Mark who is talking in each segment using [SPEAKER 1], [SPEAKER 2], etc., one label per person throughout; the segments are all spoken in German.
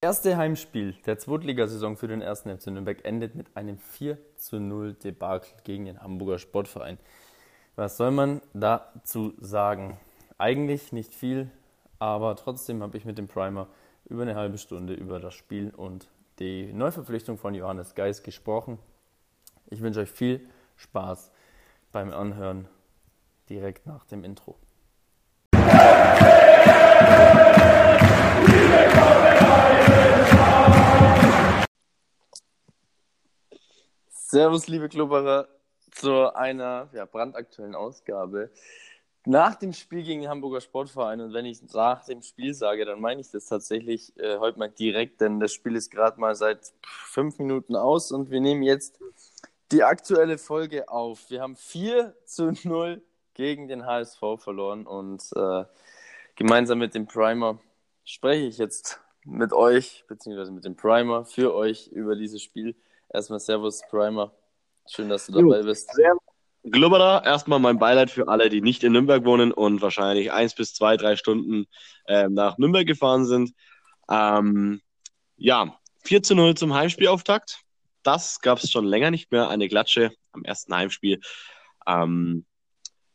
[SPEAKER 1] erste Heimspiel der Zweitligasaison für den ersten FC Nürnberg endet mit einem 4 zu 0 Debakel gegen den Hamburger Sportverein. Was soll man dazu sagen? Eigentlich nicht viel, aber trotzdem habe ich mit dem Primer über eine halbe Stunde über das Spiel und die Neuverpflichtung von Johannes Geis gesprochen. Ich wünsche euch viel Spaß beim Anhören direkt nach dem Intro. Servus, liebe Klubberer, zu einer ja, brandaktuellen Ausgabe. Nach dem Spiel gegen den Hamburger Sportverein, und wenn ich nach dem Spiel sage, dann meine ich das tatsächlich äh, heute mal direkt, denn das Spiel ist gerade mal seit fünf Minuten aus und wir nehmen jetzt die aktuelle Folge auf. Wir haben 4 zu 0 gegen den HSV verloren und äh, gemeinsam mit dem Primer spreche ich jetzt mit euch, beziehungsweise mit dem Primer für euch über dieses Spiel. Erstmal Servus, Primer. Schön, dass du dabei bist.
[SPEAKER 2] Glubberer, erstmal mein Beileid für alle, die nicht in Nürnberg wohnen und wahrscheinlich eins bis zwei, drei Stunden äh, nach Nürnberg gefahren sind. Ähm, ja, 4 zu 0 zum Heimspielauftakt. Das gab es schon länger nicht mehr, eine Klatsche am ersten Heimspiel. Ähm,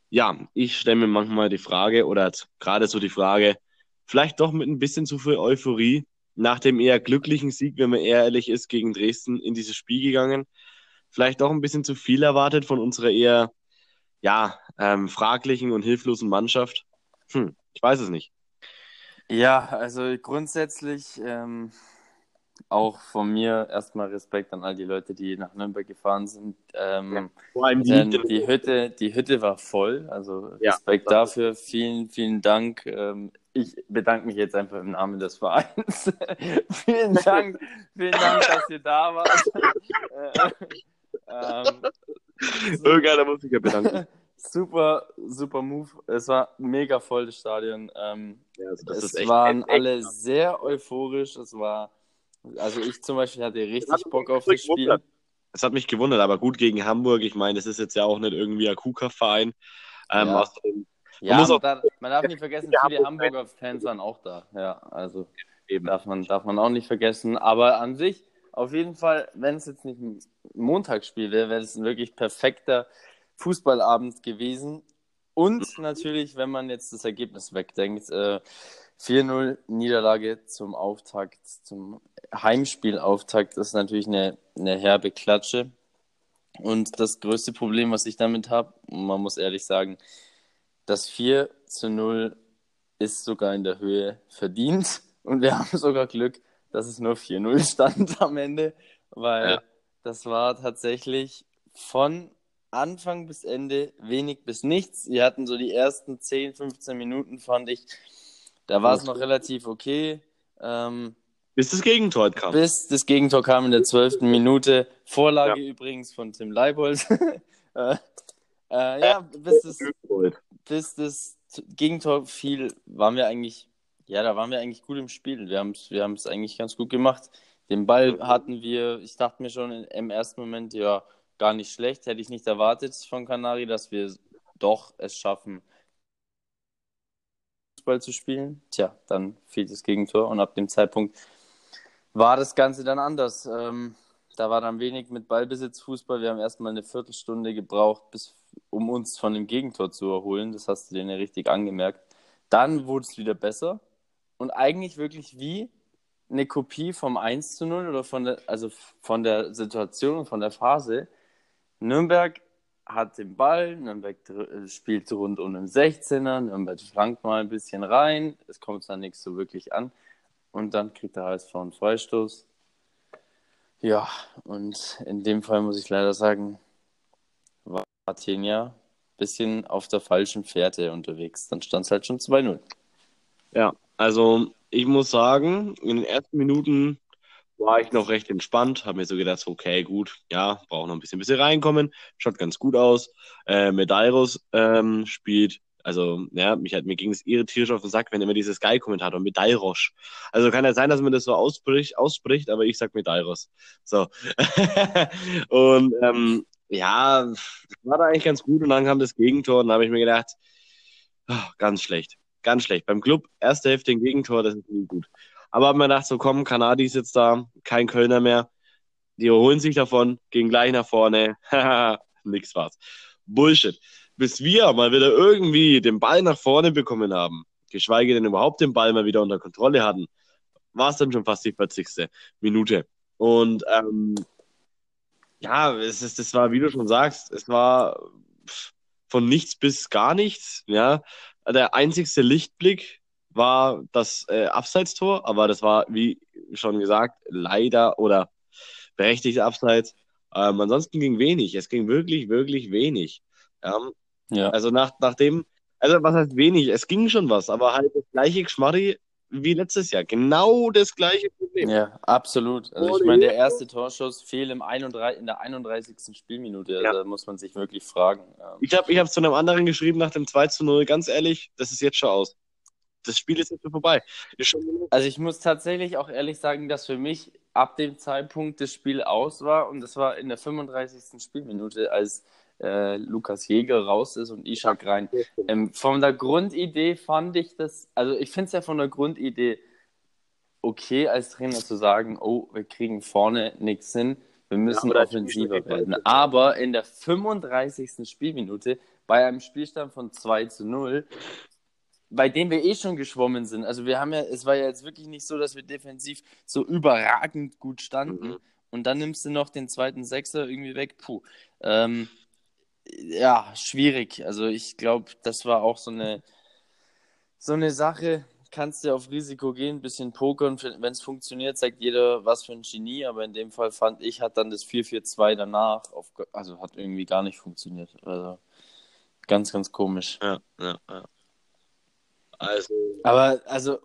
[SPEAKER 2] ja, ich stelle mir manchmal die Frage, oder gerade so die Frage, vielleicht doch mit ein bisschen zu viel Euphorie, nach dem eher glücklichen Sieg, wenn man ehrlich ist, gegen Dresden in dieses Spiel gegangen. Vielleicht auch ein bisschen zu viel erwartet von unserer eher ja, ähm, fraglichen und hilflosen Mannschaft. Hm, ich weiß es nicht.
[SPEAKER 1] Ja, also grundsätzlich ähm, auch von mir erstmal Respekt an all die Leute, die nach Nürnberg gefahren sind. Ähm, ja, vor allem die, die, Hütte, die Hütte war voll, also Respekt ja, dafür. Vielen, vielen Dank. Ähm, ich bedanke mich jetzt einfach im Namen des Vereins. vielen Dank, vielen Dank, dass ihr da wart.
[SPEAKER 2] ähm, Irgendeiner muss sich ja bedanken.
[SPEAKER 1] super, super Move. Es war mega voll, das Stadion. Ähm, ja, also es echt, waren echt, alle echt, sehr euphorisch. Es war, also ich zum Beispiel hatte richtig Bock auf das Spiel.
[SPEAKER 2] Es hat mich gewundert, aber gut gegen Hamburg. Ich meine, das ist jetzt ja auch nicht irgendwie ein KUKA-Verein. Ähm,
[SPEAKER 1] ja. Außerdem ja, man, auch, darf, man darf nicht vergessen, viele Hamburger Fans waren auch da. Ja, also eben darf man, darf man auch nicht vergessen. Aber an sich, auf jeden Fall, wenn es jetzt nicht ein Montagsspiel wäre, wäre es ein wirklich perfekter Fußballabend gewesen. Und natürlich, wenn man jetzt das Ergebnis wegdenkt, äh, 4-0 Niederlage zum Auftakt, zum Heimspielauftakt ist natürlich eine, eine herbe Klatsche. Und das größte Problem, was ich damit habe, man muss ehrlich sagen, das 4 zu 0 ist sogar in der Höhe verdient und wir haben sogar Glück, dass es nur 4-0 stand am Ende, weil ja. das war tatsächlich von Anfang bis Ende wenig bis nichts. Wir hatten so die ersten 10, 15 Minuten, fand ich, da war es noch relativ okay. Ähm,
[SPEAKER 2] bis das Gegentor kam.
[SPEAKER 1] Bis das Gegentor kam in der 12. Minute. Vorlage ja. übrigens von Tim Leibold. äh, äh, ja, bis das, bis das Gegentor fiel, waren wir eigentlich, ja, da waren wir eigentlich gut im Spiel. Wir haben es wir eigentlich ganz gut gemacht. Den Ball hatten wir, ich dachte mir schon im ersten Moment, ja, gar nicht schlecht. Hätte ich nicht erwartet von Kanari, dass wir doch es schaffen, Fußball zu spielen. Tja, dann fiel das Gegentor und ab dem Zeitpunkt war das Ganze dann anders. Ähm, da war dann wenig mit Ballbesitz Fußball. Wir haben erstmal eine Viertelstunde gebraucht, bis, um uns von dem Gegentor zu erholen. Das hast du denen ja richtig angemerkt. Dann wurde es wieder besser und eigentlich wirklich wie eine Kopie vom 1 zu 0 oder von der, also von der Situation und von der Phase. Nürnberg hat den Ball, Nürnberg spielt rund um den 16er, Nürnberg schrankt mal ein bisschen rein, es kommt dann nichts so wirklich an und dann kriegt der HSV einen Freistoß ja, und in dem Fall muss ich leider sagen, war Athenia ein bisschen auf der falschen Fährte unterwegs. Dann stand es halt schon 2-0.
[SPEAKER 2] Ja, also ich muss sagen, in den ersten Minuten war ich noch recht entspannt, habe mir so gedacht, okay, gut, ja, brauche noch ein bisschen, bisschen reinkommen, schaut ganz gut aus. Äh, Medeiros ähm, spielt also, ja, mich hat, mir ging es irritierisch auf den Sack, wenn immer dieses Sky-Kommentator mit. Also kann ja sein, dass man das so ausspricht, ausspricht aber ich sag mit. So. und ähm, ja, war da eigentlich ganz gut und dann kam das Gegentor und dann habe ich mir gedacht, oh, ganz schlecht, ganz schlecht. Beim Club, erste Hälfte ein Gegentor, das ist nie gut. Aber hab mir gedacht, so komm, Kanadi ist jetzt da, kein Kölner mehr. Die erholen sich davon, gehen gleich nach vorne. Nix war's. Bullshit. Bis wir mal wieder irgendwie den Ball nach vorne bekommen haben, geschweige denn überhaupt den Ball mal wieder unter Kontrolle hatten, war es dann schon fast die 40. Minute. Und ähm, ja, es ist, das war, wie du schon sagst, es war von nichts bis gar nichts. Ja, der einzigste Lichtblick war das äh, Abseitstor, aber das war, wie schon gesagt, leider oder berechtigt Abseits. Ähm, ansonsten ging wenig. Es ging wirklich, wirklich wenig. Ja. Ja. Also nach, nachdem, also was heißt wenig? Es ging schon was, aber halt das gleiche Geschmarri wie letztes Jahr. Genau das gleiche Problem.
[SPEAKER 1] Ja, absolut. Also ich meine, der erste Torschuss fehlt im 31, in der 31. Spielminute. Also ja. Da muss man sich wirklich fragen.
[SPEAKER 2] Ich habe ich hab zu einem anderen geschrieben nach dem 2 zu 0, ganz ehrlich, das ist jetzt schon aus. Das Spiel ist jetzt schon vorbei.
[SPEAKER 1] also ich muss tatsächlich auch ehrlich sagen, dass für mich ab dem Zeitpunkt das Spiel aus war und das war in der 35. Spielminute, als äh, Lukas Jäger raus ist und Ishak rein. Ähm, von der Grundidee fand ich das, also ich finde es ja von der Grundidee okay, als Trainer zu sagen, oh, wir kriegen vorne nichts hin, wir müssen ja, offensiver werden. Aber in der 35. Spielminute bei einem Spielstand von 2 zu 0 bei dem wir eh schon geschwommen sind. Also wir haben ja, es war ja jetzt wirklich nicht so, dass wir defensiv so überragend gut standen. Mhm. Und dann nimmst du noch den zweiten Sechser irgendwie weg. Puh. Ähm, ja, schwierig. Also ich glaube, das war auch so eine, so eine Sache. Kannst du auf Risiko gehen, ein bisschen pokern. Wenn es funktioniert, sagt jeder, was für ein Genie. Aber in dem Fall fand ich, hat dann das 4-4-2 danach, auf, also hat irgendwie gar nicht funktioniert. Also ganz, ganz komisch.
[SPEAKER 2] Ja, ja, ja.
[SPEAKER 1] Also. Aber also,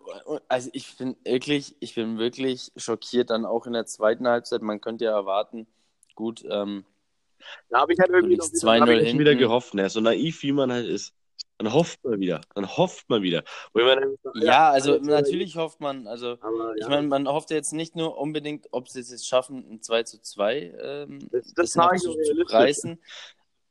[SPEAKER 1] also ich bin wirklich, ich bin wirklich schockiert dann auch in der zweiten Halbzeit. Man könnte ja erwarten, gut, ähm,
[SPEAKER 2] da habe ich halt irgendwie noch wieder, ich wieder gehofft, ne? so naiv wie man halt ist. Dann hofft man wieder. Dann hofft man wieder.
[SPEAKER 1] Sagt, ja, ja, also natürlich hofft man, also aber, ich meine, man hofft jetzt nicht nur unbedingt, ob sie es jetzt schaffen, ein 2 zu 2 ähm, das, das zu, zu reißen.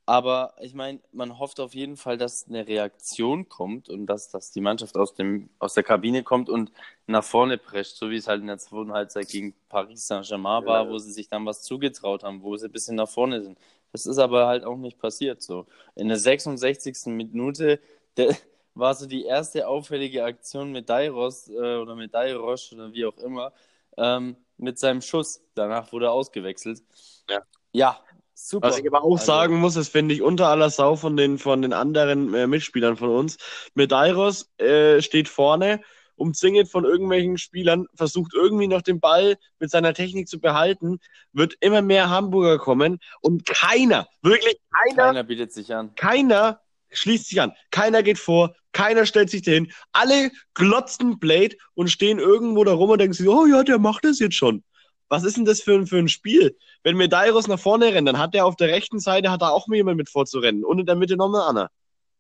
[SPEAKER 1] Aber ich meine, man hofft auf jeden Fall, dass eine Reaktion kommt und dass, dass die Mannschaft aus, dem, aus der Kabine kommt und nach vorne prescht, so wie es halt in der zweiten Halbzeit gegen Paris Saint-Germain war, ja. wo sie sich dann was zugetraut haben, wo sie ein bisschen nach vorne sind. Das ist aber halt auch nicht passiert so. In der 66. Minute der, war so die erste auffällige Aktion mit Dairos äh, oder mit Dairosch oder wie auch immer ähm, mit seinem Schuss. Danach wurde er ausgewechselt.
[SPEAKER 2] Ja.
[SPEAKER 1] Ja, super.
[SPEAKER 2] Was ich aber auch also, sagen muss, das finde ich unter aller Sau von den, von den anderen äh, Mitspielern von uns. Medeiros äh, steht vorne, umzingelt von irgendwelchen Spielern, versucht irgendwie noch den Ball mit seiner Technik zu behalten, wird immer mehr Hamburger kommen und keiner, wirklich keiner,
[SPEAKER 1] keiner bietet sich an.
[SPEAKER 2] Keiner schließt sich an. Keiner geht vor, keiner stellt sich dahin. Alle glotzen Blade und stehen irgendwo da rum und denken sich, oh ja, der macht das jetzt schon. Was ist denn das für, für ein Spiel? Wenn Medeiros nach vorne rennt, dann hat er auf der rechten Seite hat er auch jemand mit vorzurennen und in der Mitte nochmal einer.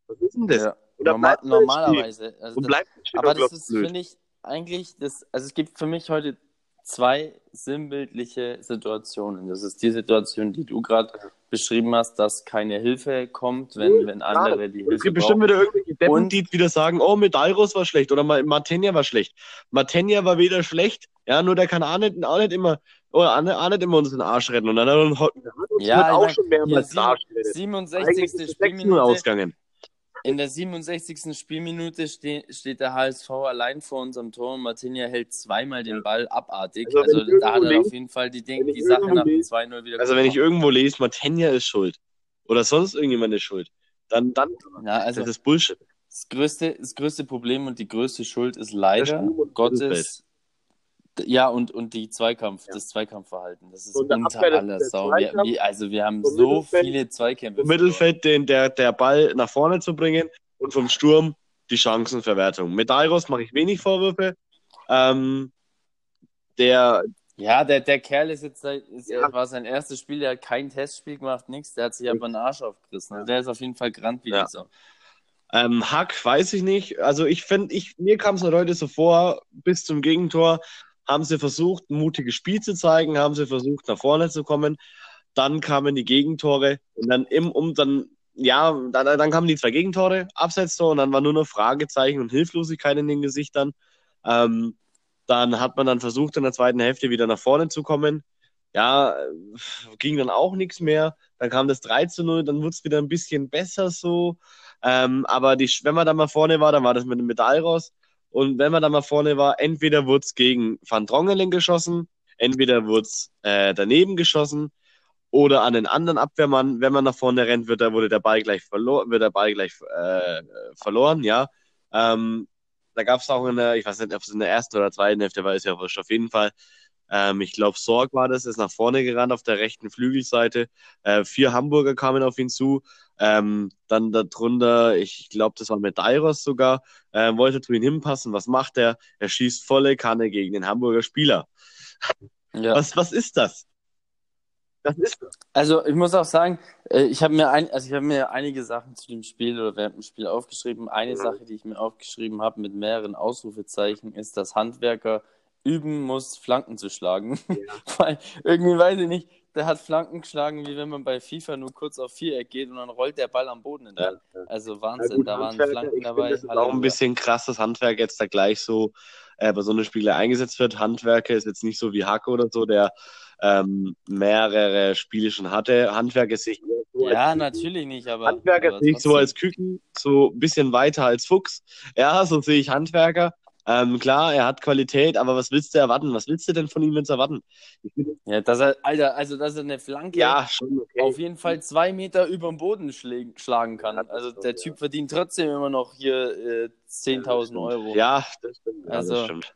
[SPEAKER 1] Was ist denn das? Ja. Normal, normalerweise. Also das, aber das ist, finde ich, eigentlich, das, also es gibt für mich heute zwei sinnbildliche Situationen. Das ist die Situation, die du gerade beschrieben hast, dass keine Hilfe kommt, wenn, wenn andere ja, die Hilfe
[SPEAKER 2] Es gibt bestimmt wieder irgendwelche Deppen, die wieder sagen, oh, Medeiros war schlecht oder Martenia war schlecht. Martenia war weder schlecht, ja, nur der kann auch nicht, auch nicht immer oder auch nicht immer uns den Arsch retten. Und dann hat,
[SPEAKER 1] hat ja, auch schon mehrmals den Arsch gerettet. 67. Spielminute.
[SPEAKER 2] Ausgegangen.
[SPEAKER 1] In der 67. Spielminute ste steht der HSV allein vor unserem Tor und Martinia hält zweimal den Ball abartig. Also, also da hat er auf jeden Fall die, die Sache nach 2-0 wieder
[SPEAKER 2] Also wenn ich irgendwo lese, Martinia ist schuld oder sonst irgendjemand ist schuld, dann, dann
[SPEAKER 1] ja, also
[SPEAKER 2] das ist Bullshit.
[SPEAKER 1] Das größte, das größte Problem und die größte Schuld ist leider Gottes ja, und, und die Zweikampf, ja. das Zweikampfverhalten, das ist unter aller Sau. Wir, also wir haben so viele Zweikämpfe.
[SPEAKER 2] Im Mittelfeld den, der, der Ball nach vorne zu bringen und vom Sturm die Chancenverwertung. Mit Dairos mache ich wenig Vorwürfe. Ähm, der,
[SPEAKER 1] ja, der, der Kerl ist jetzt, ist, ja. war sein erstes Spiel, der hat kein Testspiel gemacht, nichts, der hat sich aber einen Arsch aufgerissen. Also der ist auf jeden Fall grand wie ja. die Sau.
[SPEAKER 2] Ähm, Hack, weiß ich nicht. Also ich finde, ich, mir kam es heute so vor, bis zum Gegentor, haben sie versucht, ein mutiges Spiel zu zeigen, haben sie versucht, nach vorne zu kommen. Dann kamen die Gegentore und dann im, um dann, ja, dann, dann kamen die zwei Gegentore, Abseitstor und dann war nur noch Fragezeichen und Hilflosigkeit in den Gesichtern. Ähm, Dann hat man dann versucht, in der zweiten Hälfte wieder nach vorne zu kommen. Ja, ging dann auch nichts mehr. Dann kam das 3 zu 0, dann wurde es wieder ein bisschen besser so. Ähm, aber die, wenn man da mal vorne war, dann war das mit dem Metall raus. Und wenn man da mal vorne war, entweder wurde es gegen Van Drongelen geschossen, entweder wurde es äh, daneben geschossen oder an den anderen Abwehrmann. Wenn man nach vorne rennt, wird, da, wurde der Ball gleich, verlo wird der Ball gleich äh, verloren, ja. Ähm, da gab es auch in der, ich weiß nicht, ob es in der ersten oder zweiten Hälfte war, ist ja. Auf jeden Fall ähm, ich glaube, Sorg war das, ist nach vorne gerannt auf der rechten Flügelseite. Äh, vier Hamburger kamen auf ihn zu. Ähm, dann darunter, ich glaube, das war mit Dairos sogar, äh, wollte zu ihm hinpassen. Was macht er? Er schießt volle Kanne gegen den Hamburger Spieler. Ja. Was, was ist das?
[SPEAKER 1] Was ist das? Also ich muss auch sagen, äh, ich habe mir, ein, also hab mir einige Sachen zu dem Spiel oder während dem Spiel aufgeschrieben. Eine ja. Sache, die ich mir aufgeschrieben habe mit mehreren Ausrufezeichen, ist, dass Handwerker üben muss, Flanken zu schlagen. Ja. Weil irgendwie weiß ich nicht, der hat Flanken geschlagen, wie wenn man bei FIFA nur kurz auf Viereck geht und dann rollt der Ball am Boden entlang. Ja, Also Wahnsinn, gut, da waren Flanken dabei.
[SPEAKER 2] das ist auch ein bisschen krass, dass Handwerk jetzt da gleich so äh, bei so einem Spieler eingesetzt wird. Handwerker ist jetzt nicht so wie Hacke oder so, der ähm, mehrere Spiele schon hatte. Handwerker sehe ich
[SPEAKER 1] so Ja, natürlich nicht, aber.
[SPEAKER 2] Handwerker sehe ich so als Küken, so ein bisschen weiter als Fuchs. Ja, so sehe ich Handwerker. Ähm, klar, er hat Qualität, aber was willst du erwarten? Was willst du denn von ihm jetzt erwarten?
[SPEAKER 1] Ja, dass er, Alter, also dass er eine Flanke
[SPEAKER 2] ja, schon okay.
[SPEAKER 1] auf jeden Fall zwei Meter über dem Boden schlagen kann. Also der Typ ja. verdient trotzdem immer noch hier äh, 10.000 Euro.
[SPEAKER 2] Ja, das stimmt.
[SPEAKER 1] Also,
[SPEAKER 2] das stimmt.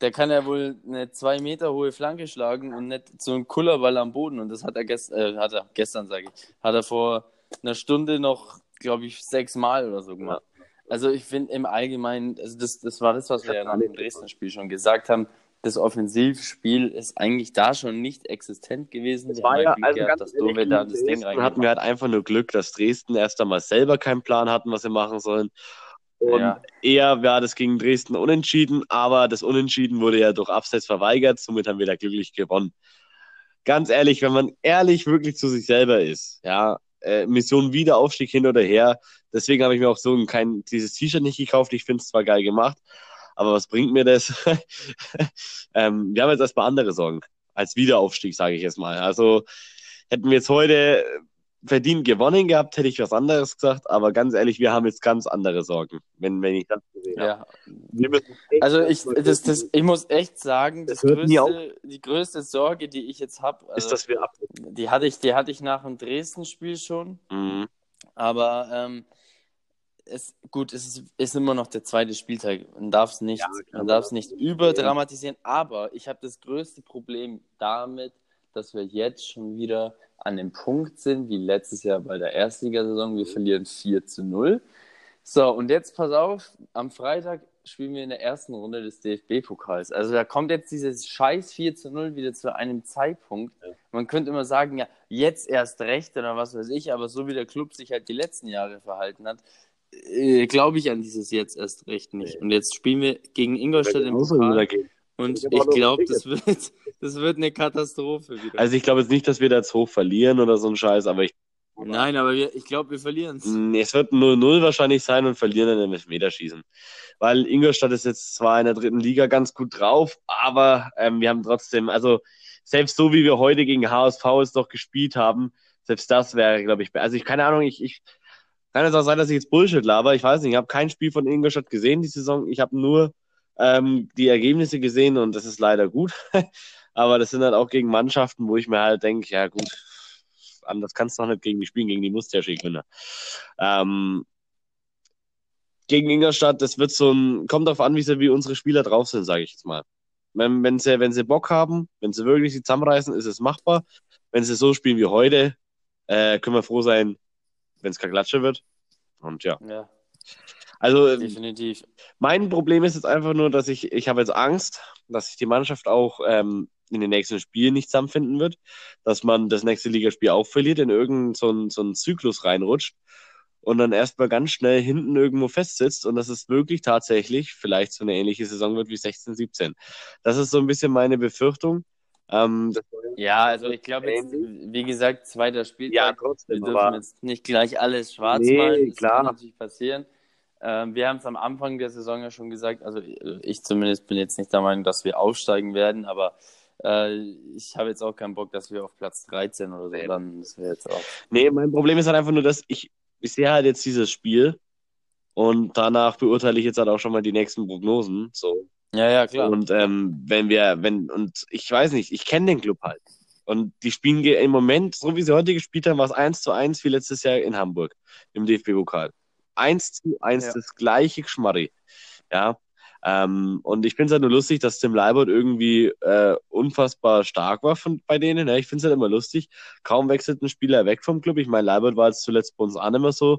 [SPEAKER 1] Der kann ja wohl eine zwei Meter hohe Flanke schlagen und nicht so einen Kullerball am Boden. Und das hat er, gest äh, hat er gestern, sage ich, hat er vor einer Stunde noch, glaube ich, sechs Mal oder so gemacht. Ja. Also ich finde im Allgemeinen, also das, das war das, was wir ja nach dem Dresden-Spiel schon gesagt haben, das Offensivspiel ist eigentlich da schon nicht existent gewesen.
[SPEAKER 2] Es war ja, also gehabt, dass Dove da das Ding rein hatten wir halt einfach nur Glück, dass Dresden erst einmal selber keinen Plan hatten, was sie machen sollen. Und ja. eher war das gegen Dresden unentschieden, aber das Unentschieden wurde ja durch Abseits verweigert, somit haben wir da glücklich gewonnen. Ganz ehrlich, wenn man ehrlich wirklich zu sich selber ist, ja, äh, Mission Wiederaufstieg hin oder her. Deswegen habe ich mir auch so kein, dieses T-Shirt nicht gekauft. Ich finde es zwar geil gemacht, aber was bringt mir das? ähm, wir haben jetzt erstmal andere Sorgen als Wiederaufstieg, sage ich jetzt mal. Also hätten wir jetzt heute verdient gewonnen gehabt, hätte ich was anderes gesagt, aber ganz ehrlich, wir haben jetzt ganz andere Sorgen, wenn, wenn ich das gesehen
[SPEAKER 1] ja. habe. Also ich, das, das, ich muss echt sagen, das, das größte, die größte Sorge, die ich jetzt habe,
[SPEAKER 2] also, ist, dass wir ab
[SPEAKER 1] die hatte ich, die hatte ich nach dem Dresden-Spiel schon, mhm. aber ähm, es, gut, es ist, ist, immer noch der zweite Spieltag. Man darf es nicht, ja, nicht überdramatisieren, aber ich habe das größte Problem damit, dass wir jetzt schon wieder an dem Punkt sind, wie letztes Jahr bei der Erstligasaison. Wir verlieren 4 zu 0. So, und jetzt pass auf, am Freitag spielen wir in der ersten Runde des DFB-Pokals. Also da kommt jetzt dieses scheiß 4 zu 0 wieder zu einem Zeitpunkt. Man könnte immer sagen, ja, jetzt erst recht oder was weiß ich, aber so wie der Club sich halt die letzten Jahre verhalten hat, äh, glaube ich an dieses jetzt erst recht nicht. Und jetzt spielen wir gegen Ingolstadt im Pokal. Und ich glaube, das wird, das wird eine Katastrophe wieder.
[SPEAKER 2] Also ich glaube jetzt nicht, dass wir da jetzt hoch verlieren oder so ein Scheiß, aber ich.
[SPEAKER 1] Nein, aber wir, ich glaube, wir verlieren es.
[SPEAKER 2] Es wird 0-0 wahrscheinlich sein und verlieren dann im Elfmeterschießen. Weil Ingolstadt ist jetzt zwar in der dritten Liga ganz gut drauf, aber ähm, wir haben trotzdem, also selbst so wie wir heute gegen HSV es doch gespielt haben, selbst das wäre, glaube ich, also ich keine Ahnung, ich, ich kann es auch sein, dass ich jetzt Bullshit laber, ich weiß nicht, ich habe kein Spiel von Ingolstadt gesehen die Saison, ich habe nur ähm, die Ergebnisse gesehen und das ist leider gut. Aber das sind halt auch gegen Mannschaften, wo ich mir halt denke, ja gut, anders kannst du noch nicht gegen die spielen, gegen die musst du ja gewinnen. Ähm, gegen Ingolstadt, das wird so ein, kommt darauf an, wie, sie, wie unsere Spieler drauf sind, sage ich jetzt mal. Wenn, wenn, sie, wenn sie Bock haben, wenn sie wirklich sie zusammenreißen, ist es machbar. Wenn sie so spielen wie heute, äh, können wir froh sein, wenn es kein Klatsche wird. Und ja.
[SPEAKER 1] ja.
[SPEAKER 2] Also
[SPEAKER 1] definitiv.
[SPEAKER 2] Mein Problem ist jetzt einfach nur, dass ich, ich habe jetzt Angst, dass sich die Mannschaft auch ähm, in den nächsten Spielen nicht zusammenfinden wird, dass man das nächste Ligaspiel auch verliert, in irgendeinen so einen, so einen Zyklus reinrutscht und dann erstmal ganz schnell hinten irgendwo festsitzt und dass es wirklich tatsächlich vielleicht so eine ähnliche Saison wird wie 16, 17. Das ist so ein bisschen meine Befürchtung. Ähm,
[SPEAKER 1] ja, also ich glaube wie gesagt, zweiter Spieltag.
[SPEAKER 2] Ja, trotzdem.
[SPEAKER 1] Wir dürfen jetzt nicht gleich alles schwarz nee, malen. Das
[SPEAKER 2] klar.
[SPEAKER 1] kann natürlich passieren. Ähm, wir haben es am Anfang der Saison ja schon gesagt, also ich zumindest bin jetzt nicht der Meinung, dass wir aufsteigen werden, aber äh, ich habe jetzt auch keinen Bock, dass wir auf Platz 13 oder so nee. landen. Das wäre jetzt auch.
[SPEAKER 2] Nee, mein Problem ist halt einfach nur, dass ich, ich sehe halt jetzt dieses Spiel und danach beurteile ich jetzt halt auch schon mal die nächsten Prognosen. So.
[SPEAKER 1] Ja, ja, klar.
[SPEAKER 2] Und ähm, wenn wir, wenn, und ich weiß nicht, ich kenne den Club halt. Und die spielen im Moment, so wie sie heute gespielt haben, war es 1 zu 1 wie letztes Jahr in Hamburg im DFB-Pokal. 1 zu 1 ja. das gleiche Geschmarri. Ja. Ähm, und ich finde es halt nur lustig, dass Tim Leibold irgendwie äh, unfassbar stark war von, bei denen. Ja, ich finde es halt immer lustig. Kaum wechselt ein Spieler weg vom Club. Ich meine, Leibold war jetzt zuletzt bei uns auch nicht mehr so.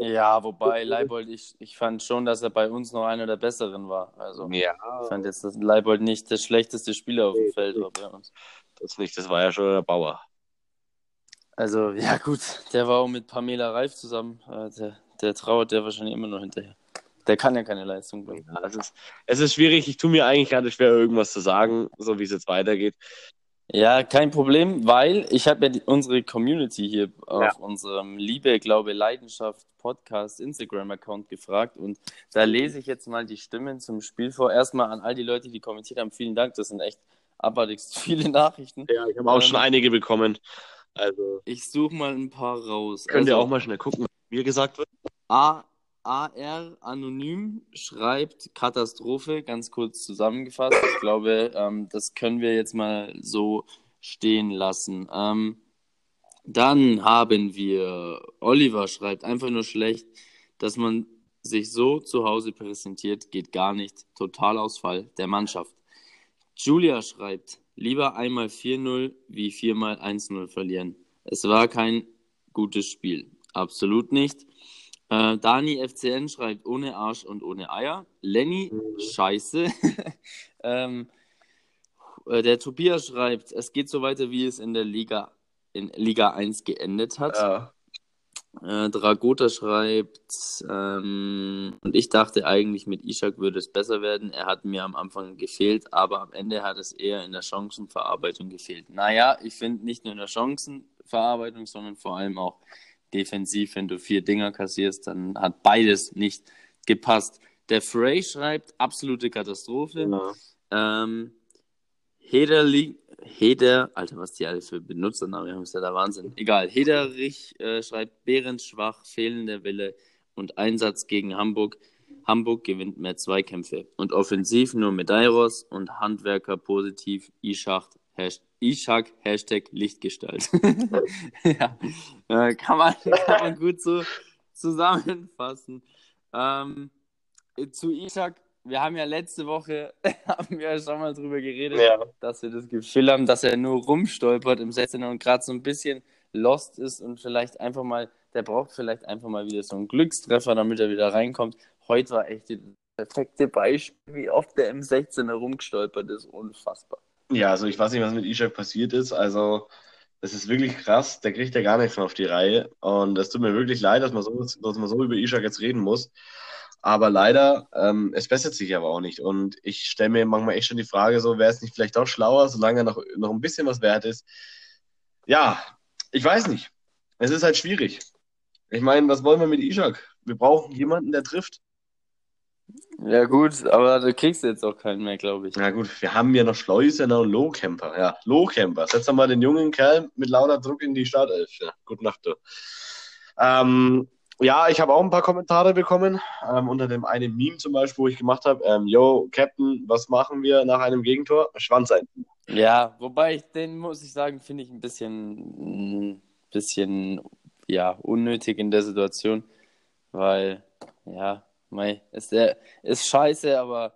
[SPEAKER 1] Ja, wobei Leibold, ich, ich fand schon, dass er bei uns noch einer der besseren war. Also ja. ich fand jetzt, dass Leibold nicht der schlechteste Spieler auf dem Feld war bei uns.
[SPEAKER 2] Das nicht, das war ja schon der Bauer.
[SPEAKER 1] Also, ja gut, der war auch mit Pamela Reif zusammen. Äh, der, der trauert der wahrscheinlich immer noch hinterher. Der kann ja keine Leistung bringen.
[SPEAKER 2] Ja, es, ist, es ist schwierig. Ich tue mir eigentlich gerade schwer, irgendwas zu sagen, so wie es jetzt weitergeht.
[SPEAKER 1] Ja, kein Problem, weil ich habe ja die, unsere Community hier ja. auf unserem Liebe, Glaube, Leidenschaft Podcast Instagram-Account gefragt und da lese ich jetzt mal die Stimmen zum Spiel vor. Erstmal an all die Leute, die kommentiert haben, vielen Dank. Das sind echt abartigst viele Nachrichten.
[SPEAKER 2] Ja, ich habe auch ähm, schon einige bekommen. Also.
[SPEAKER 1] Ich suche mal ein paar raus.
[SPEAKER 2] Könnt also, ihr auch mal schnell gucken, mir gesagt wird?
[SPEAKER 1] A AR Anonym schreibt Katastrophe, ganz kurz zusammengefasst. Ich glaube, ähm, das können wir jetzt mal so stehen lassen. Ähm, dann haben wir Oliver schreibt einfach nur schlecht, dass man sich so zu Hause präsentiert, geht gar nicht. Totalausfall der Mannschaft. Julia schreibt, lieber einmal 4-0 wie viermal 1-0 verlieren. Es war kein gutes Spiel. Absolut nicht. Äh, Dani FCN schreibt ohne Arsch und ohne Eier. Lenny, mhm. scheiße. ähm, äh, der Tobias schreibt, es geht so weiter, wie es in der Liga, in Liga 1 geendet hat. Ja. Äh, Dragota schreibt, ähm, und ich dachte eigentlich, mit Ishak würde es besser werden. Er hat mir am Anfang gefehlt, aber am Ende hat es eher in der Chancenverarbeitung gefehlt. Naja, ich finde nicht nur in der Chancenverarbeitung, sondern vor allem auch defensiv, wenn du vier Dinger kassierst, dann hat beides nicht gepasst. Der Frey schreibt, absolute Katastrophe. Ja. Ähm, Heder, Heder, Alter, was die alle für Benutzernamen haben, ist ja der Wahnsinn. Egal, Hederich äh, schreibt, Behrens schwach, fehlender Wille und Einsatz gegen Hamburg. Hamburg gewinnt mehr Zweikämpfe und offensiv nur Medeiros und Handwerker positiv, Ischacht Ishak, Hashtag Lichtgestalt. ja, äh, kann, man, kann man gut so zusammenfassen. Ähm, zu Ishak, wir haben ja letzte Woche haben wir schon mal drüber geredet, ja. dass wir das Gefühl haben, dass er nur rumstolpert im Setting und gerade so ein bisschen lost ist und vielleicht einfach mal, der braucht vielleicht einfach mal wieder so einen Glückstreffer, damit er wieder reinkommt. Heute war echt das perfekte Beispiel, wie oft der im 16 herumgestolpert ist. Unfassbar.
[SPEAKER 2] Ja, also ich weiß nicht, was mit Ishak passiert ist. Also, das ist wirklich krass. Der kriegt ja gar nichts mehr auf die Reihe. Und es tut mir wirklich leid, dass man so, dass man so über Ishak jetzt reden muss. Aber leider, ähm, es bessert sich aber auch nicht. Und ich stelle mir manchmal echt schon die Frage, so wäre es nicht vielleicht auch schlauer, solange er noch, noch ein bisschen was wert ist. Ja, ich weiß nicht. Es ist halt schwierig. Ich meine, was wollen wir mit Ishak? Wir brauchen jemanden, der trifft.
[SPEAKER 1] Ja, gut, aber du kriegst jetzt auch keinen mehr, glaube ich.
[SPEAKER 2] Ja, gut, wir haben ja noch Schleusener und Lohkämper. Ja, Lohkämper. Setz doch mal den jungen Kerl mit lauter Druck in die Startelf. Ja, gute Nacht, du. Ähm, ja, ich habe auch ein paar Kommentare bekommen. Ähm, unter dem einen Meme zum Beispiel, wo ich gemacht habe: ähm, Yo, Captain, was machen wir nach einem Gegentor? Schwanz ein.
[SPEAKER 1] Ja, wobei ich den, muss ich sagen, finde ich ein bisschen, ein bisschen ja, unnötig in der Situation, weil, ja, Mei, ist, der, ist scheiße, aber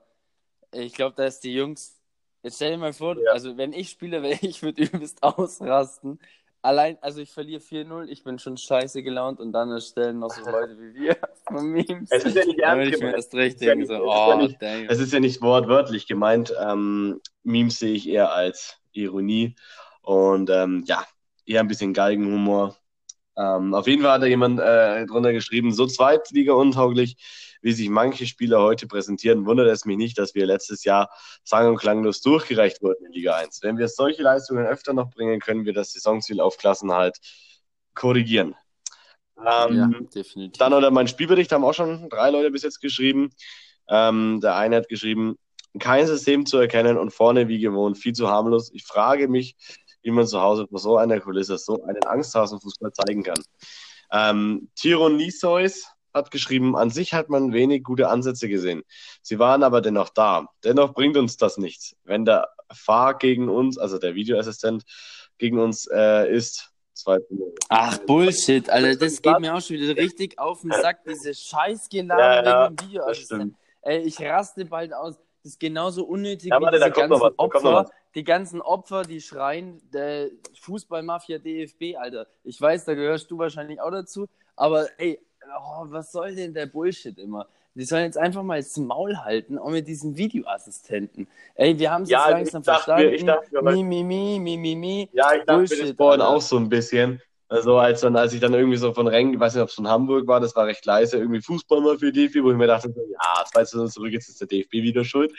[SPEAKER 1] ich glaube, da ist die Jungs. Jetzt stell dir mal vor, ja. also wenn ich spiele, ich würde übelst ausrasten. Allein, also ich verliere 4-0, ich bin schon scheiße gelaunt und dann erstellen noch so Leute wie wir
[SPEAKER 2] Memes. Es ist ja nicht ernst gemeint. Es, ist ja nicht, so, oh, ist ja nicht, es ist ja nicht wortwörtlich gemeint. Ähm, Memes sehe ich eher als Ironie und ähm, ja, eher ein bisschen Galgenhumor. Ähm, auf jeden Fall hat da jemand äh, drunter geschrieben, so Zweitliga-untauglich wie sich manche Spieler heute präsentieren, wundert es mich nicht, dass wir letztes Jahr sang- und klanglos durchgereicht wurden in Liga 1. Wenn wir solche Leistungen öfter noch bringen, können wir das Saisonziel auf Klassenhalt korrigieren. Ähm, ja, definitiv. Dann oder mein Spielbericht haben auch schon drei Leute bis jetzt geschrieben. Ähm, der eine hat geschrieben, kein System zu erkennen und vorne wie gewohnt viel zu harmlos. Ich frage mich, wie man zu Hause vor so einer Kulisse so einen Angsthasenfußball zeigen kann. Ähm, Tiron Nisois hat geschrieben, an sich hat man wenig gute Ansätze gesehen. Sie waren aber dennoch da. Dennoch bringt uns das nichts. Wenn der Fahr gegen uns, also der Videoassistent, gegen uns äh, ist.
[SPEAKER 1] Ach, Bullshit, Alter, das geht mir auch schon wieder richtig auf den Sack, diese Scheißgeladen ja, wegen dem Videoassistent. Ey, ich raste bald aus. Das ist genauso unnötig
[SPEAKER 2] ja, warte, wie diese ganzen
[SPEAKER 1] Opfer, die ganzen Opfer, die schreien, der Fußballmafia DFB, Alter. Ich weiß, da gehörst du wahrscheinlich auch dazu, aber ey, oh, was soll denn der Bullshit immer? Die sollen jetzt einfach mal das Maul halten, auch mit diesen Videoassistenten. Ey, wir haben es
[SPEAKER 2] ja,
[SPEAKER 1] jetzt langsam verstanden.
[SPEAKER 2] Mir, ich dachte mir,
[SPEAKER 1] mi, mi, mi, mi, mi, mi.
[SPEAKER 2] Ja, ich dachte Bullshit, mir das vorhin auch so ein bisschen. Also als, dann, als ich dann irgendwie so von Rengen, ich weiß nicht, ob es von Hamburg war, das war recht leise, irgendwie Fußball mal für DFB, wo ich mir dachte, so, ja, zwei Stunden zurück, jetzt ist der DFB wieder schuld.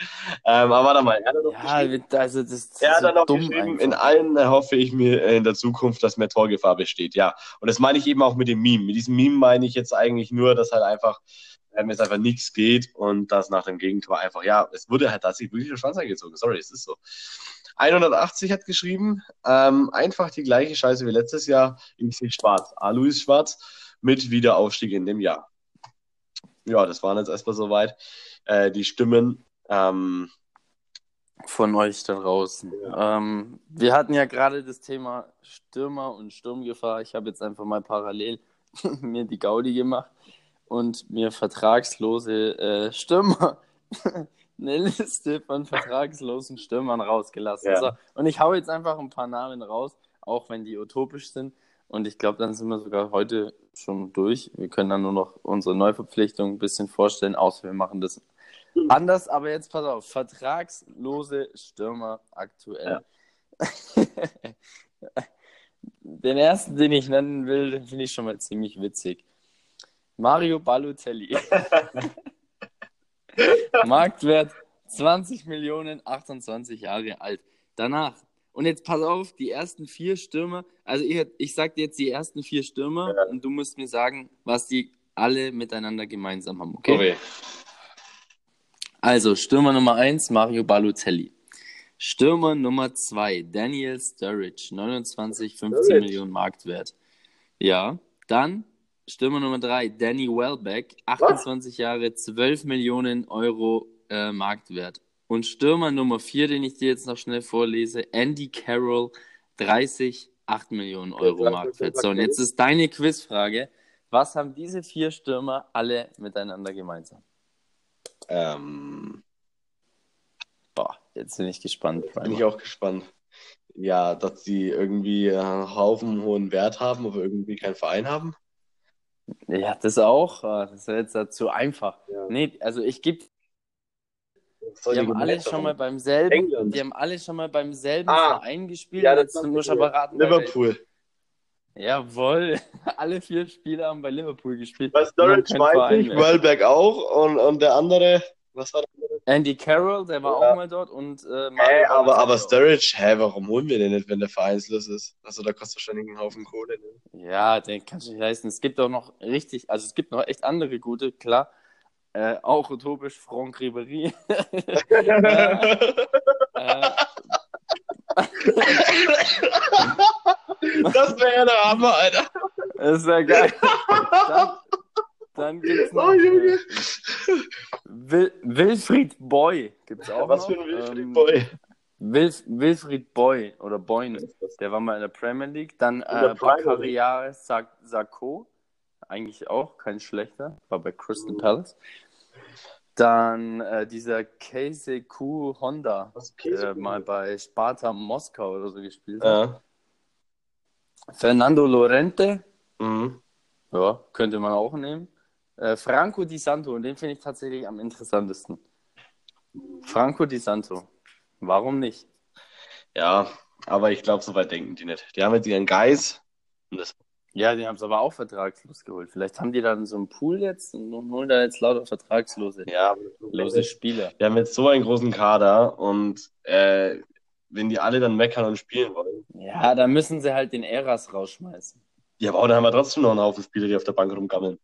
[SPEAKER 2] Ähm, aber warte mal, er hat dann noch
[SPEAKER 1] ja, also das, das
[SPEAKER 2] er hat dann noch geschrieben, in allen hoffe ich mir in der Zukunft, dass mehr Torgefahr besteht, ja. Und das meine ich eben auch mit dem Meme. Mit diesem Meme meine ich jetzt eigentlich nur, dass halt einfach ähm, jetzt einfach nichts geht und dass nach dem Gegentor einfach, ja, es wurde halt tatsächlich wirklich der Schwanz eingezogen. Sorry, es ist so. 180 hat geschrieben, ähm, einfach die gleiche Scheiße wie letztes Jahr. Ich sehe schwarz. Alois schwarz mit Wiederaufstieg in dem Jahr. Ja, das waren jetzt erstmal soweit äh, die Stimmen. Ähm,
[SPEAKER 1] von euch da draußen. Ja. Ähm, wir hatten ja gerade das Thema Stürmer und Sturmgefahr. Ich habe jetzt einfach mal parallel mir die Gaudi gemacht und mir vertragslose äh, Stürmer eine Liste von vertragslosen Stürmern rausgelassen. Ja. So, und ich hau jetzt einfach ein paar Namen raus, auch wenn die utopisch sind. Und ich glaube, dann sind wir sogar heute schon durch. Wir können dann nur noch unsere Neuverpflichtung ein bisschen vorstellen, außer wir machen das anders. Aber jetzt pass auf, vertragslose Stürmer aktuell. Ja. den ersten, den ich nennen will, den finde ich schon mal ziemlich witzig. Mario Balotelli. Marktwert 20 Millionen, 28 Jahre alt. Danach, und jetzt pass auf, die ersten vier Stürmer, also ich, ich sag dir jetzt die ersten vier Stürmer ja. und du musst mir sagen, was die alle miteinander gemeinsam haben, okay? okay. Also, Stürmer Nummer 1, Mario Balotelli. Stürmer Nummer 2, Daniel Sturridge, 29, 15 Sturridge. Millionen Marktwert. Ja, dann Stürmer Nummer 3, Danny Welbeck, 28 Was? Jahre, 12 Millionen Euro äh, Marktwert. Und Stürmer Nummer 4, den ich dir jetzt noch schnell vorlese, Andy Carroll, 30, 8 Millionen Euro Marktwert. So, und jetzt ist deine Quizfrage. Was haben diese vier Stürmer alle miteinander gemeinsam?
[SPEAKER 2] Ähm.
[SPEAKER 1] Boah, jetzt bin ich gespannt.
[SPEAKER 2] Bin ich auch gespannt. Ja, dass sie irgendwie einen Haufen hohen Wert haben, aber irgendwie keinen Verein haben.
[SPEAKER 1] Ja, das auch. Ah, das wäre jetzt zu einfach. Ja. Nee, also ich gebe. Die haben alle schon mal beim selben, England. die haben alle schon mal beim selben ah, Verein gespielt.
[SPEAKER 2] Ja, das nur schon beraten. Liverpool.
[SPEAKER 1] Jawohl, alle vier Spieler haben bei Liverpool gespielt.
[SPEAKER 2] Bei Sturridge weiß ich, Welbeck auch und, und der andere, was war der andere?
[SPEAKER 1] Andy Carroll, der war ja. auch mal dort und
[SPEAKER 2] äh, hey, aber, aber Sturridge, hä, warum holen wir den nicht, wenn der vereinslos ist? Also da kostet wahrscheinlich einen Haufen Kohle.
[SPEAKER 1] Ne? Ja, den kannst du nicht leisten. Es gibt auch noch richtig, also es gibt noch echt andere gute, klar. Äh, auch utopisch, Franck Ribéry.
[SPEAKER 2] äh, das wäre ja der Hammer, Alter.
[SPEAKER 1] Das wäre geil. Dann, dann gibt's noch. Oh, Junge. Äh, Wil Wilfried Boy gibt's auch
[SPEAKER 2] Was
[SPEAKER 1] noch.
[SPEAKER 2] für ein Wilfried ähm, Boy?
[SPEAKER 1] Wilf Wilfried Boy oder Boyne, der war mal in der Premier League. Dann äh, Bakaria Sako, eigentlich auch kein schlechter, war bei Crystal Palace. Dann äh, dieser Keiseku Honda, der mal bei Sparta Moskau oder so gespielt
[SPEAKER 2] hat. Ja.
[SPEAKER 1] Fernando Lorente,
[SPEAKER 2] mhm.
[SPEAKER 1] ja, könnte man auch nehmen. Äh, Franco Di Santo, und den finde ich tatsächlich am interessantesten. Franco Di Santo. Warum nicht?
[SPEAKER 2] Ja, aber ich glaube, so weit denken die nicht. Die haben jetzt ihren Geist.
[SPEAKER 1] ja, die haben es aber auch vertragslos geholt. Vielleicht haben die dann so einen Pool jetzt und holen da jetzt lauter vertragslose
[SPEAKER 2] ja,
[SPEAKER 1] lose Spieler.
[SPEAKER 2] Die haben jetzt so einen großen Kader und äh, wenn die alle dann meckern und spielen wollen.
[SPEAKER 1] Ja, dann müssen sie halt den Eras rausschmeißen.
[SPEAKER 2] Ja, aber dann haben wir trotzdem noch einen Haufen Spieler, die auf der Bank rumgammeln.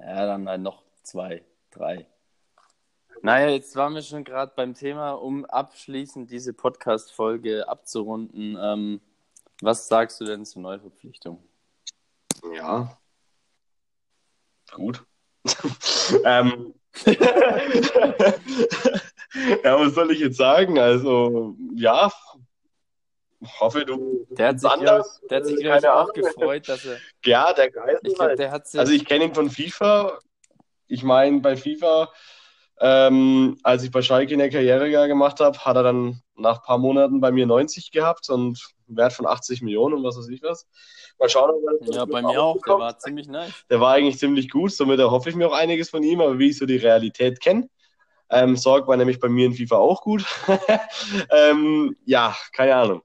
[SPEAKER 1] Ja, dann halt noch zwei, drei. Naja, jetzt waren wir schon gerade beim Thema, um abschließend diese Podcast-Folge abzurunden. Ähm, was sagst du denn zur Neuverpflichtung?
[SPEAKER 2] Ja. Gut. ähm. ja, was soll ich jetzt sagen? Also, ja, hoffe, du.
[SPEAKER 1] Der hat sich, glaub, der hat sich glaube ich, auch gefreut, dass er.
[SPEAKER 2] Ja, der Geist.
[SPEAKER 1] Ich glaub, der hat sich...
[SPEAKER 2] Also, ich kenne ihn von FIFA. Ich meine, bei FIFA, ähm, als ich bei Schalke in der Karriere gemacht habe, hat er dann nach ein paar Monaten bei mir 90 gehabt und einen Wert von 80 Millionen und was weiß ich was. Mal schauen, ob
[SPEAKER 1] er Ja, bei mir auch. Der war ziemlich nice.
[SPEAKER 2] Der war eigentlich ziemlich gut, somit erhoffe ich mir auch einiges von ihm, aber wie ich so die Realität kenne, ähm, Sorg war nämlich bei mir in FIFA auch gut. ähm, ja, keine Ahnung.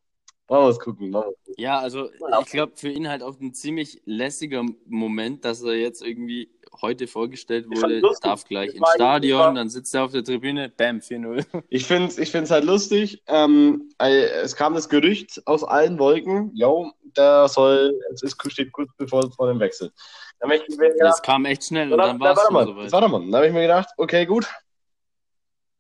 [SPEAKER 2] Machen wir es gucken. Gucken.
[SPEAKER 1] Ja, also ich glaube für ihn halt auch ein ziemlich lässiger Moment, dass er jetzt irgendwie heute vorgestellt wurde, darf gleich ins Stadion, dann sitzt er auf der Tribüne, bam, 4-0.
[SPEAKER 2] Ich finde es ich find's halt lustig. Ähm, äh, es kam das Gerücht aus allen Wolken, jo, der soll, es ist, steht kurz bevor vor dem Wechsel.
[SPEAKER 1] Dann ich gedacht, das kam echt schnell und dann, dann war es schon
[SPEAKER 2] soweit. Dann habe ich mir gedacht, okay, gut,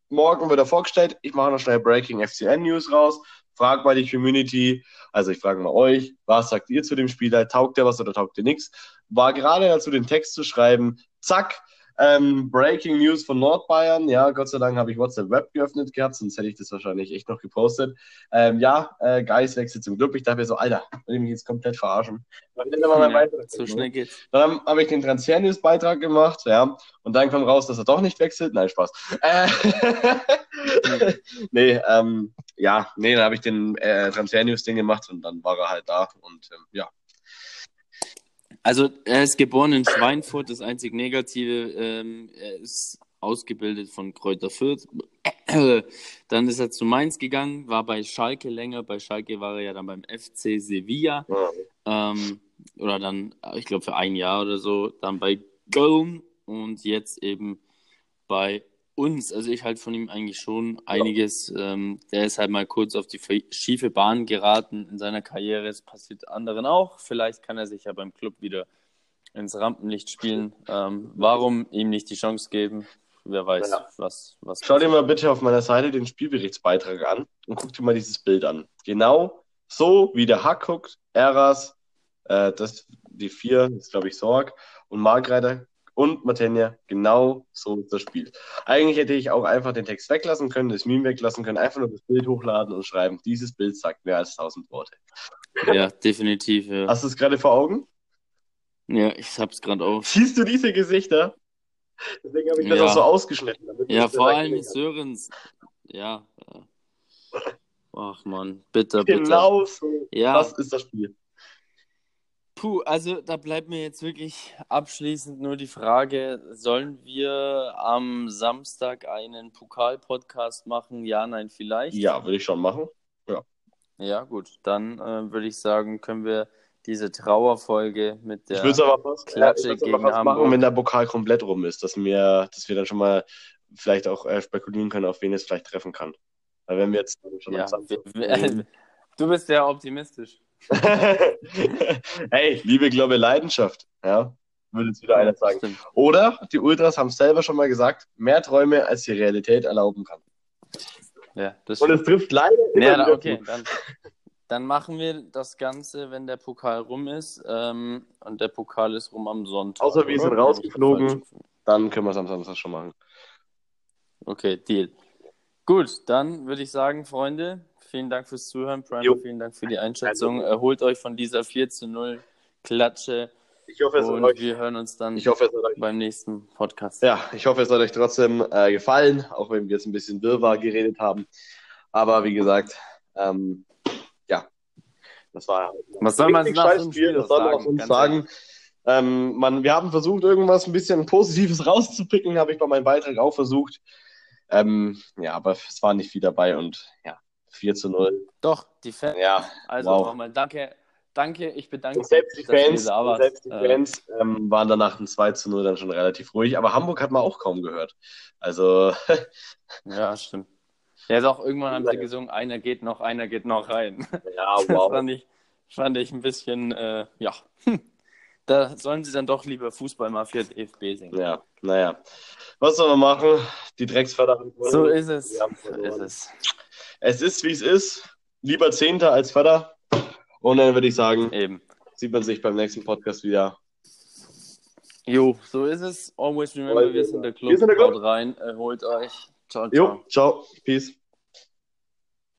[SPEAKER 2] morgen wird er vorgestellt, ich mache noch schnell Breaking FCN News raus, frag mal die Community, also ich frage mal euch, was sagt ihr zu dem Spieler? Taugt der was oder taugt der nichts? War gerade dazu, den Text zu schreiben. Zack, ähm, Breaking News von Nordbayern. Ja, Gott sei Dank habe ich WhatsApp Web geöffnet gehabt, sonst hätte ich das wahrscheinlich echt noch gepostet. Ähm, ja, äh, Geis wechselt zum Club. Ich dachte mir so, Alter, will ich mich jetzt komplett verarschen.
[SPEAKER 1] Ja, so schnell geht's.
[SPEAKER 2] Dann habe ich den Transfer News Beitrag gemacht, ja, und dann kam raus, dass er doch nicht wechselt. Nein, Spaß. Äh, nee, ähm, ja, nee, dann habe ich den äh, Transfer News Ding gemacht und dann war er halt da und ähm, ja,
[SPEAKER 1] also er ist geboren in Schweinfurt, das einzig Negative. Ähm, er ist ausgebildet von Kräuter Fürth. dann ist er zu Mainz gegangen, war bei Schalke länger. Bei Schalke war er ja dann beim FC Sevilla. Ja. Ähm, oder dann, ich glaube, für ein Jahr oder so. Dann bei Köln und jetzt eben bei uns, also ich halte von ihm eigentlich schon einiges. Ähm, der ist halt mal kurz auf die schiefe Bahn geraten in seiner Karriere. Es passiert anderen auch. Vielleicht kann er sich ja beim Club wieder ins Rampenlicht spielen. Ähm, warum ihm nicht die Chance geben? Wer weiß, ja. was, was.
[SPEAKER 2] Schau dir mal bitte auf meiner Seite den Spielberichtsbeitrag an und guck dir mal dieses Bild an. Genau so wie der Hack guckt, Eras, äh, das, die vier, das ist glaube ich Sorg und Margreiter und Matenja, genau so ist das Spiel. Eigentlich hätte ich auch einfach den Text weglassen können, das Meme weglassen können, einfach nur das Bild hochladen und schreiben, dieses Bild sagt mehr als tausend Worte.
[SPEAKER 1] Ja, definitiv. Ja.
[SPEAKER 2] Hast du es gerade vor Augen?
[SPEAKER 1] Ja, ich hab's gerade auf.
[SPEAKER 2] Siehst du diese Gesichter? Deswegen habe ich das ja. auch so ausgeschnitten.
[SPEAKER 1] ja, vor allem Sörens. Ja. Ach man, bitte, bitte.
[SPEAKER 2] Genau so. Ja. Das ist das Spiel.
[SPEAKER 1] Puh, also da bleibt mir jetzt wirklich abschließend nur die Frage, sollen wir am Samstag einen Pokal-Podcast machen? Ja, nein, vielleicht?
[SPEAKER 2] Ja, würde ich schon machen. Ja.
[SPEAKER 1] Ja, gut. Dann äh, würde ich sagen, können wir diese Trauerfolge mit der
[SPEAKER 2] ich aber fast, Klatsche ja, gegen fast Hamburg machen, wenn der Pokal komplett rum ist, dass wir, dass wir dann schon mal vielleicht auch äh, spekulieren können, auf wen es vielleicht treffen kann. Weil wenn wir jetzt schon
[SPEAKER 1] ja, wir, wir, Du bist ja optimistisch.
[SPEAKER 2] hey, Liebe, Glaube, Leidenschaft. Ja, würde jetzt wieder einer sagen. Oder die Ultras haben es selber schon mal gesagt, mehr Träume als die Realität erlauben kann.
[SPEAKER 1] Ja, das
[SPEAKER 2] Und es trifft leider.
[SPEAKER 1] Ja, okay, dann, dann, machen wir das Ganze, wenn der Pokal rum ist. Ähm, und der Pokal ist rum am Sonntag.
[SPEAKER 2] Außer wir sind rausgeflogen, dann können wir es am Samstag schon machen.
[SPEAKER 1] Okay, Deal. Gut, dann würde ich sagen, Freunde, vielen Dank fürs Zuhören. Primer, vielen Dank für die Einschätzung. Erholt euch von dieser 4 zu 0 Klatsche.
[SPEAKER 2] Ich hoffe, es
[SPEAKER 1] und euch, wir hören uns dann
[SPEAKER 2] ich hoffe, es
[SPEAKER 1] euch, beim nächsten Podcast.
[SPEAKER 2] Ja, ich hoffe, es hat euch trotzdem äh, gefallen, auch wenn wir jetzt ein bisschen Wirrwarr geredet haben. Aber wie gesagt, ähm, ja, das war
[SPEAKER 1] Was soll man nach dem Spiel
[SPEAKER 2] das soll man auf uns sagen? Ähm, man, wir haben versucht, irgendwas ein bisschen Positives rauszupicken, habe ich bei meinem Beitrag auch versucht. Ähm, ja, aber es war nicht viel dabei und ja, 4 zu 0.
[SPEAKER 1] Doch, die Fans.
[SPEAKER 2] Ja,
[SPEAKER 1] also wow. nochmal danke. Danke, ich bedanke mich.
[SPEAKER 2] Selbst die Fans, selbst die Fans äh, ähm, waren danach ein 2 zu 0 dann schon relativ ruhig, aber Hamburg hat man auch kaum gehört. Also.
[SPEAKER 1] ja, stimmt. Ja, ist auch irgendwann haben sie gesungen, einer geht noch, einer geht noch rein.
[SPEAKER 2] Ja, wow.
[SPEAKER 1] Das fand ich, fand ich ein bisschen, äh, ja. Da sollen sie dann doch lieber Fußballmafia DFB singen.
[SPEAKER 2] Ja, naja. Was soll man machen? Die Drecksförder haben
[SPEAKER 1] So ist es. So ist es.
[SPEAKER 2] Es ist, wie es ist. Lieber Zehnter als Förder. Und dann würde ich sagen,
[SPEAKER 1] Eben.
[SPEAKER 2] sieht man sich beim nächsten Podcast wieder.
[SPEAKER 1] Jo, so ist es. Always remember, wir sind der Club.
[SPEAKER 2] Wir sind der Club.
[SPEAKER 1] Haut rein, erholt euch. Ciao, ciao.
[SPEAKER 2] Jo, ciao. Peace.